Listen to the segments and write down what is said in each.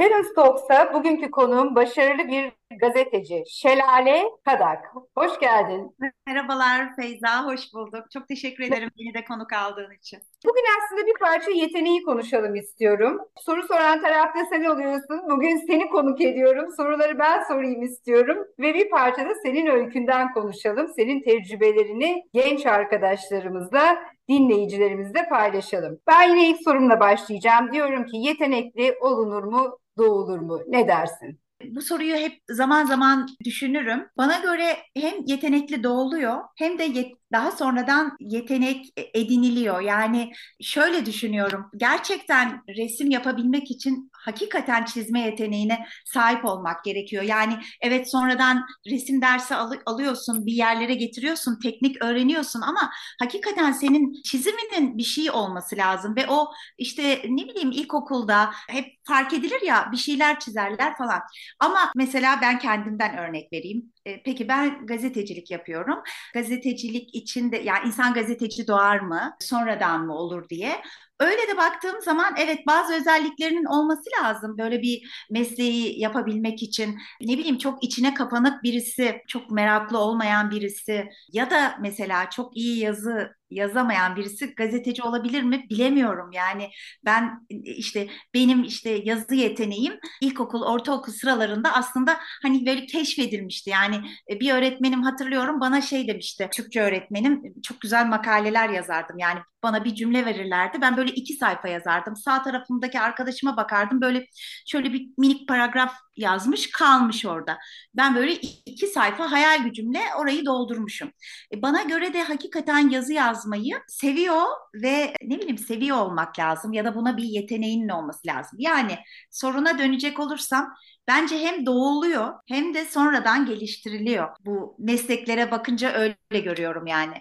Parents Talks'a bugünkü konuğum başarılı bir gazeteci Şelale Kadak. Hoş geldin. Merhabalar Feyza, hoş bulduk. Çok teşekkür ederim beni de konuk aldığın için. Bugün aslında bir parça yeteneği konuşalım istiyorum. Soru soran tarafta sen oluyorsun. Bugün seni konuk ediyorum. Soruları ben sorayım istiyorum. Ve bir parça da senin öykünden konuşalım. Senin tecrübelerini genç arkadaşlarımızla dinleyicilerimizle paylaşalım. Ben yine ilk sorumla başlayacağım. Diyorum ki yetenekli olunur mu, doğulur mu? Ne dersin? Bu soruyu hep zaman zaman düşünürüm. Bana göre hem yetenekli doğuluyor hem de yet daha sonradan yetenek ediniliyor. Yani şöyle düşünüyorum. Gerçekten resim yapabilmek için hakikaten çizme yeteneğine sahip olmak gerekiyor. Yani evet sonradan resim dersi al alıyorsun, bir yerlere getiriyorsun, teknik öğreniyorsun ama hakikaten senin çiziminin bir şey olması lazım ve o işte ne bileyim ilkokulda hep fark edilir ya bir şeyler çizerler falan. Ama mesela ben kendimden örnek vereyim. E, peki ben gazetecilik yapıyorum. Gazetecilik içinde yani insan gazeteci doğar mı? Sonradan mı olur diye. Öyle de baktığım zaman evet bazı özelliklerinin olması lazım böyle bir mesleği yapabilmek için. Ne bileyim çok içine kapanık birisi, çok meraklı olmayan birisi ya da mesela çok iyi yazı yazamayan birisi gazeteci olabilir mi bilemiyorum. Yani ben işte benim işte yazı yeteneğim ilkokul, ortaokul sıralarında aslında hani böyle keşfedilmişti. Yani e, bir öğretmenim hatırlıyorum bana şey demişti. Türkçe öğretmenim çok güzel makaleler yazardım. Yani bana bir cümle verirlerdi. Ben böyle iki sayfa yazardım. Sağ tarafımdaki arkadaşıma bakardım. Böyle şöyle bir minik paragraf yazmış kalmış orada. Ben böyle iki sayfa hayal gücümle orayı doldurmuşum. E, bana göre de hakikaten yazı yazmayı seviyor ve ne bileyim seviyor olmak lazım ya da buna bir yeteneğinin olması lazım. Yani soruna dönecek olursam bence hem doğuluyor hem de sonradan geliştiriliyor. Bu mesleklere bakınca öyle görüyorum yani.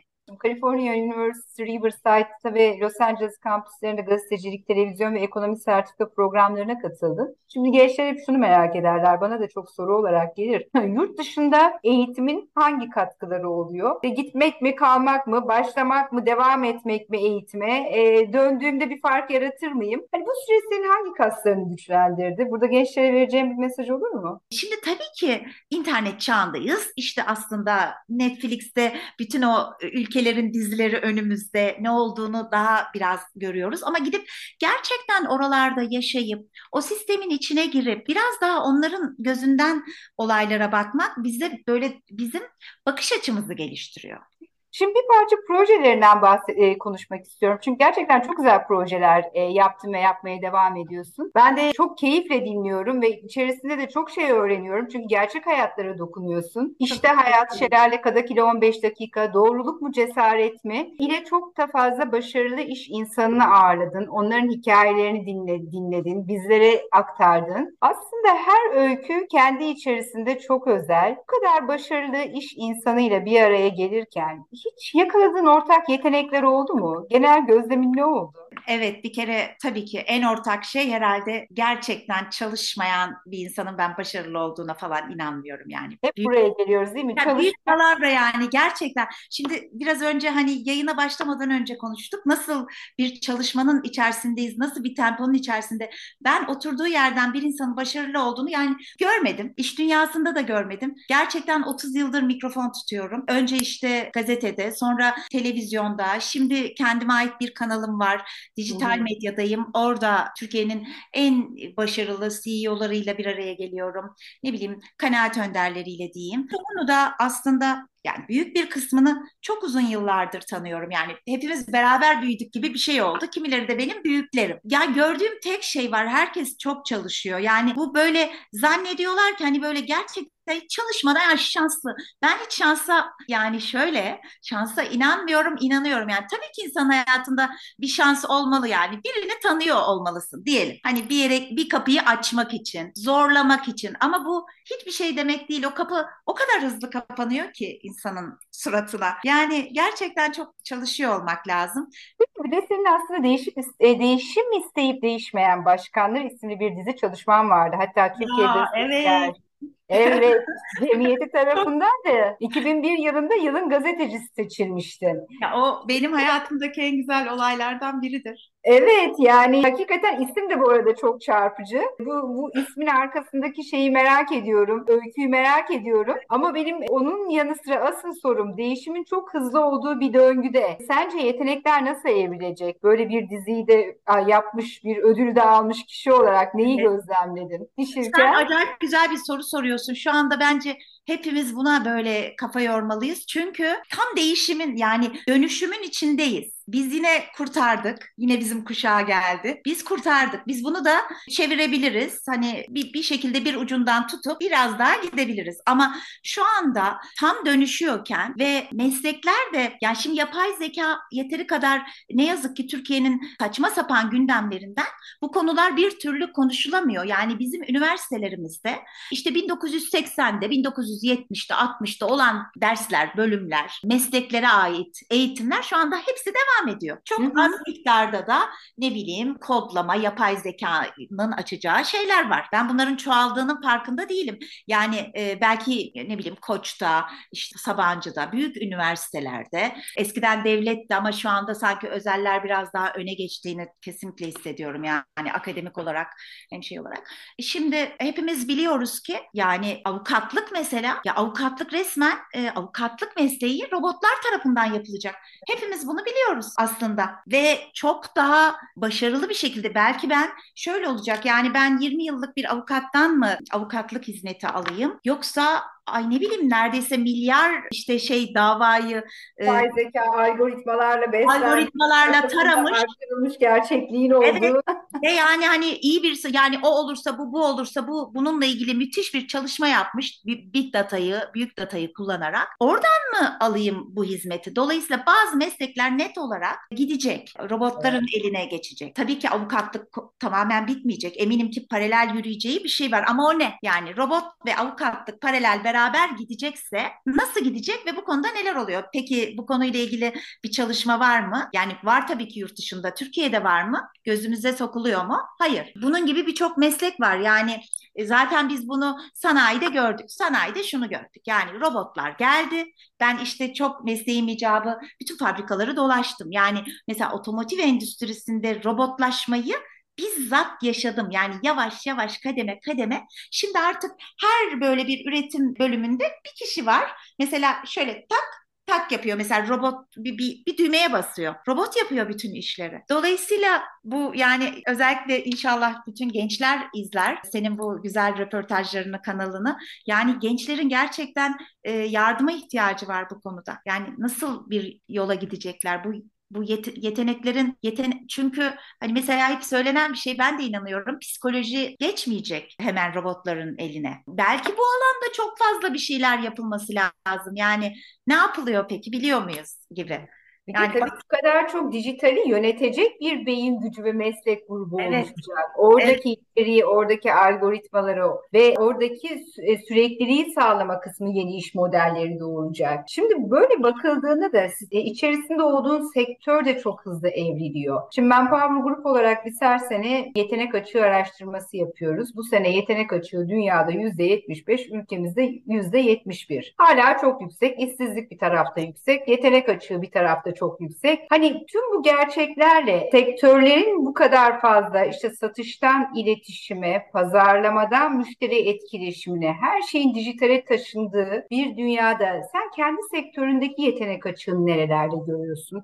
California University Riverside'da ve Los Angeles kampüslerinde gazetecilik, televizyon ve ekonomi sertifika programlarına katıldın. Şimdi gençler hep şunu merak ederler. Bana da çok soru olarak gelir. Yurt dışında eğitimin hangi katkıları oluyor? E, gitmek mi, kalmak mı, başlamak mı, devam etmek mi eğitime? E, döndüğümde bir fark yaratır mıyım? Hani bu süreç senin hangi kaslarını güçlendirdi? Burada gençlere vereceğim bir mesaj olur mu? Şimdi tabii ki internet çağındayız. İşte aslında Netflix'te bütün o ülke ülkelerin dizileri önümüzde ne olduğunu daha biraz görüyoruz. Ama gidip gerçekten oralarda yaşayıp o sistemin içine girip biraz daha onların gözünden olaylara bakmak bize böyle bizim bakış açımızı geliştiriyor. Şimdi bir parça projelerinden bahset, e, konuşmak istiyorum. Çünkü gerçekten çok güzel projeler e, yaptın ve yapmaya devam ediyorsun. Ben de çok keyifle dinliyorum ve içerisinde de çok şey öğreniyorum. Çünkü gerçek hayatlara dokunuyorsun. İşte hayat, şelale kadak ile 15 dakika, doğruluk mu cesaret mi? Ile çok da fazla başarılı iş insanını ağırladın. Onların hikayelerini dinle, dinledin, bizlere aktardın. Aslında her öykü kendi içerisinde çok özel. Bu kadar başarılı iş insanıyla bir araya gelirken hiç yakaladığın ortak yetenekler oldu mu? Genel gözlemin ne oldu? Evet bir kere tabii ki en ortak şey herhalde gerçekten çalışmayan bir insanın ben başarılı olduğuna falan inanmıyorum yani. Hep büyük, buraya geliyoruz değil mi? Yani Çalış... Büyük palavra yani gerçekten. Şimdi biraz önce hani yayına başlamadan önce konuştuk. Nasıl bir çalışmanın içerisindeyiz, nasıl bir temponun içerisinde. Ben oturduğu yerden bir insanın başarılı olduğunu yani görmedim. İş dünyasında da görmedim. Gerçekten 30 yıldır mikrofon tutuyorum. Önce işte gazetede, sonra televizyonda, şimdi kendime ait bir kanalım var Dijital medyadayım. Orada Türkiye'nin en başarılı CEO'larıyla bir araya geliyorum. Ne bileyim kanaat önderleriyle diyeyim. Bunu da aslında yani büyük bir kısmını çok uzun yıllardır tanıyorum. Yani hepimiz beraber büyüdük gibi bir şey oldu. Kimileri de benim büyüklerim. Ya gördüğüm tek şey var. Herkes çok çalışıyor. Yani bu böyle zannediyorlar ki hani böyle gerçek çalışmadan yani şanslı. Ben hiç şansa yani şöyle şansa inanmıyorum, inanıyorum. Yani tabii ki insan hayatında bir şans olmalı yani. Birini tanıyor olmalısın diyelim. Hani bir yere bir kapıyı açmak için, zorlamak için. Ama bu hiçbir şey demek değil. O kapı o kadar hızlı kapanıyor ki insanın suratına. Yani gerçekten çok çalışıyor olmak lazım. Bir de senin aslında değişik, e, değişim isteyip değişmeyen başkanlar isimli bir dizi çalışman vardı. Hatta Türkiye'de ya, evet. Evet, cemiyeti tarafından da 2001 yılında yılın gazetecisi seçilmiştin. Ya o benim hayatımdaki en güzel olaylardan biridir. Evet yani hakikaten isim de bu arada çok çarpıcı. Bu, bu ismin arkasındaki şeyi merak ediyorum. Öyküyü merak ediyorum. Ama benim onun yanı sıra asıl sorum değişimin çok hızlı olduğu bir döngüde. Sence yetenekler nasıl evrilecek? Böyle bir diziyi de yapmış, bir ödül de almış kişi olarak neyi evet. gözlemledin? Pişirken... Sen acayip güzel bir soru soruyorsun. Şu anda bence hepimiz buna böyle kafa yormalıyız. Çünkü tam değişimin yani dönüşümün içindeyiz. Biz yine kurtardık. Yine bizim kuşağa geldi. Biz kurtardık. Biz bunu da çevirebiliriz. Hani bir, bir şekilde bir ucundan tutup biraz daha gidebiliriz. Ama şu anda tam dönüşüyorken ve meslekler de yani şimdi yapay zeka yeteri kadar ne yazık ki Türkiye'nin saçma sapan gündemlerinden bu konular bir türlü konuşulamıyor. Yani bizim üniversitelerimizde işte 1980'de, 1970'te, 60'ta olan dersler, bölümler, mesleklere ait eğitimler şu anda hepsi devam ediyor. Çok Hı-hı. az miktarda da ne bileyim kodlama, yapay zekanın açacağı şeyler var. Ben bunların çoğaldığının farkında değilim. Yani e, belki ne bileyim Koç'ta, işte Sabancı'da, büyük üniversitelerde eskiden devletti ama şu anda sanki özeller biraz daha öne geçtiğini kesinlikle hissediyorum yani, akademik olarak hem şey olarak. Şimdi hepimiz biliyoruz ki yani avukatlık mesela ya avukatlık resmen e, avukatlık mesleği robotlar tarafından yapılacak. Hepimiz bunu biliyoruz aslında ve çok daha başarılı bir şekilde belki ben şöyle olacak yani ben 20 yıllık bir avukattan mı avukatlık hizmeti alayım yoksa ay ne bileyim neredeyse milyar işte şey davayı Yapay e, zeka algoritmalarla beslenmiş. Algoritmalarla taramış. Artırılmış gerçekliğin olduğu. Evet. Ve yani hani iyi bir yani o olursa bu bu olursa bu bununla ilgili müthiş bir çalışma yapmış big datayı büyük datayı kullanarak. Oradan mı alayım bu hizmeti? Dolayısıyla bazı meslekler net olarak gidecek. Robotların evet. eline geçecek. Tabii ki avukatlık tamamen bitmeyecek. Eminim ki paralel yürüyeceği bir şey var ama o ne? Yani robot ve avukatlık paralel beraber beraber gidecekse nasıl gidecek ve bu konuda neler oluyor? Peki bu konuyla ilgili bir çalışma var mı? Yani var tabii ki yurt dışında. Türkiye'de var mı? Gözümüze sokuluyor mu? Hayır. Bunun gibi birçok meslek var. Yani e, zaten biz bunu sanayide gördük. Sanayide şunu gördük. Yani robotlar geldi. Ben işte çok mesleğim icabı bütün fabrikaları dolaştım. Yani mesela otomotiv endüstrisinde robotlaşmayı bizzat yaşadım. Yani yavaş yavaş kademe kademe. Şimdi artık her böyle bir üretim bölümünde bir kişi var. Mesela şöyle tak tak yapıyor. Mesela robot bir, bir, bir düğmeye basıyor. Robot yapıyor bütün işleri. Dolayısıyla bu yani özellikle inşallah bütün gençler izler senin bu güzel röportajlarını, kanalını. Yani gençlerin gerçekten e, yardıma ihtiyacı var bu konuda. Yani nasıl bir yola gidecekler? Bu bu yet- yeteneklerin yeten çünkü hani mesela hep söylenen bir şey ben de inanıyorum psikoloji geçmeyecek hemen robotların eline. Belki bu alanda çok fazla bir şeyler yapılması lazım. Yani ne yapılıyor peki biliyor muyuz gibi. Yani tabii bu kadar çok dijitali yönetecek bir beyin gücü ve meslek grubu evet. oluşacak. Oradaki evet. içeriği, oradaki algoritmaları ve oradaki e, sürekliliği sağlama kısmı yeni iş modelleri doğuracak. Şimdi böyle bakıldığında da e, içerisinde olduğun sektör de çok hızlı evriliyor. Şimdi ben Power Group olarak biz her sene yetenek açığı araştırması yapıyoruz. Bu sene yetenek açığı dünyada %75, ülkemizde %71. Hala çok yüksek. İşsizlik bir tarafta yüksek. Yetenek açığı bir tarafta çok yüksek. Hani tüm bu gerçeklerle sektörlerin bu kadar fazla işte satıştan iletişime, pazarlamadan müşteri etkileşimine her şeyin dijitale taşındığı bir dünyada sen kendi sektöründeki yetenek açığını nerelerde görüyorsun?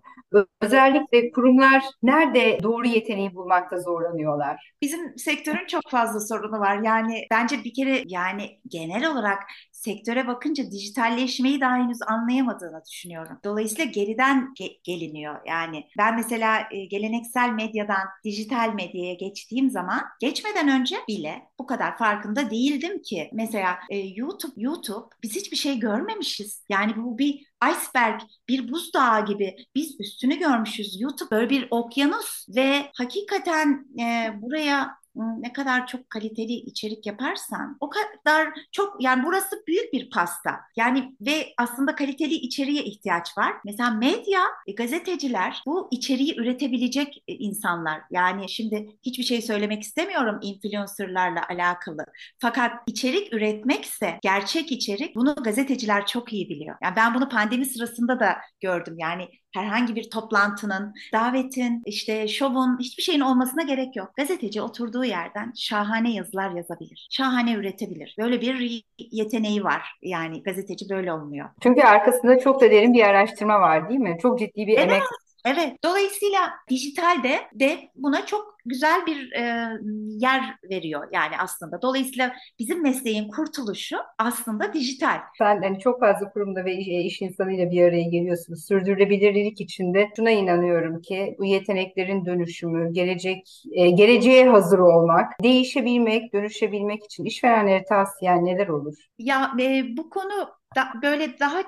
Özellikle kurumlar nerede doğru yeteneği bulmakta zorlanıyorlar? Bizim sektörün çok fazla sorunu var. Yani bence bir kere yani genel olarak sektöre bakınca dijitalleşmeyi daha henüz anlayamadığını düşünüyorum. Dolayısıyla geriden ge- geliniyor. Yani ben mesela e, geleneksel medyadan dijital medyaya geçtiğim zaman geçmeden önce bile bu kadar farkında değildim ki. Mesela e, YouTube YouTube biz hiçbir şey görmemişiz. Yani bu bir iceberg, bir buzdağı gibi biz üstünü görmüşüz. YouTube böyle bir okyanus ve hakikaten e, buraya ne kadar çok kaliteli içerik yaparsan o kadar çok yani burası büyük bir pasta. Yani ve aslında kaliteli içeriğe ihtiyaç var. Mesela medya, e, gazeteciler bu içeriği üretebilecek e, insanlar. Yani şimdi hiçbir şey söylemek istemiyorum influencerlarla alakalı. Fakat içerik üretmekse gerçek içerik bunu gazeteciler çok iyi biliyor. Yani ben bunu pandemi sırasında da gördüm. Yani herhangi bir toplantının, davetin, işte şovun, hiçbir şeyin olmasına gerek yok. Gazeteci oturduğu yerden şahane yazılar yazabilir. Şahane üretebilir. Böyle bir yeteneği var. Yani gazeteci böyle olmuyor. Çünkü arkasında çok da derin bir araştırma var değil mi? Çok ciddi bir Evet, emek evet. Dolayısıyla dijitalde de buna çok güzel bir e, yer veriyor yani aslında. Dolayısıyla bizim mesleğin kurtuluşu aslında dijital. Sen hani çok fazla kurumda ve iş, e, iş insanıyla bir araya geliyorsunuz. Sürdürülebilirlik içinde şuna inanıyorum ki bu yeteneklerin dönüşümü, gelecek e, geleceğe hazır olmak, değişebilmek, dönüşebilmek için işverenlere tavsiyen neler olur? Ya e, bu konu da, böyle daha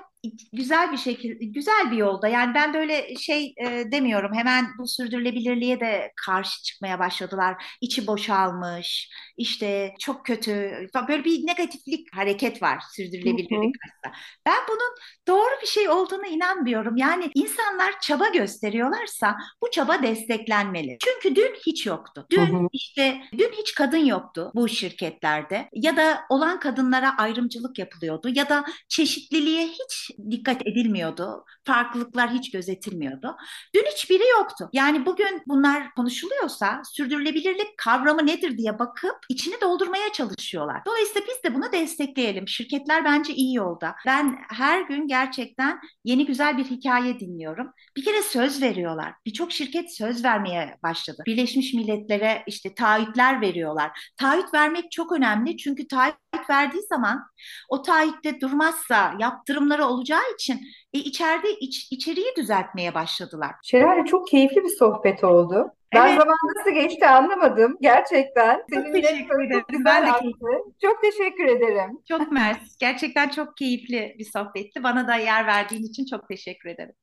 güzel bir şekilde güzel bir yolda. Yani ben böyle şey e, demiyorum hemen bu sürdürülebilirliğe de karşı çıkmaya başladılar. İçi boşalmış işte çok kötü böyle bir negatiflik hareket var sürdürülebilirlik aslında ben bunun doğru bir şey olduğuna inanmıyorum. Yani insanlar çaba gösteriyorlarsa bu çaba desteklenmeli. Çünkü dün hiç yoktu. Dün hı hı. işte dün hiç kadın yoktu bu şirketlerde. Ya da olan kadınlara ayrımcılık yapılıyordu ya da çeşitliliğe hiç dikkat edilmiyordu. Farklılıklar hiç gözetilmiyordu. Dün hiçbiri yoktu. Yani bugün bunlar konuşuluyorsa sürdürülebilirlik kavramı nedir diye bakıp içini doldurmaya çalışıyorlar. Dolayısıyla biz de bunu destekleyelim. Şirketler bence iyi yolda. Ben her gün gerçekten yeni güzel bir hikaye dinliyorum. Bir kere söz veriyorlar. Birçok şirket söz vermeye başladı. Birleşmiş Milletler'e işte taahhütler veriyorlar. Taahhüt vermek çok önemli çünkü taahhüt verdiği zaman o taahhütte durmazsa yaptırımları olacağı için e, içeride iç, içeriği düzeltmeye başladılar. Şelale çok keyifli bir sohbet oldu. Ben evet. zaman nasıl geçti anlamadım gerçekten. Çok teşekkür ederim. Ben de keyifli. Çok teşekkür ederim. Çok mersi. Gerçekten çok keyifli bir sohbetti. Bana da yer verdiğin için çok teşekkür ederim.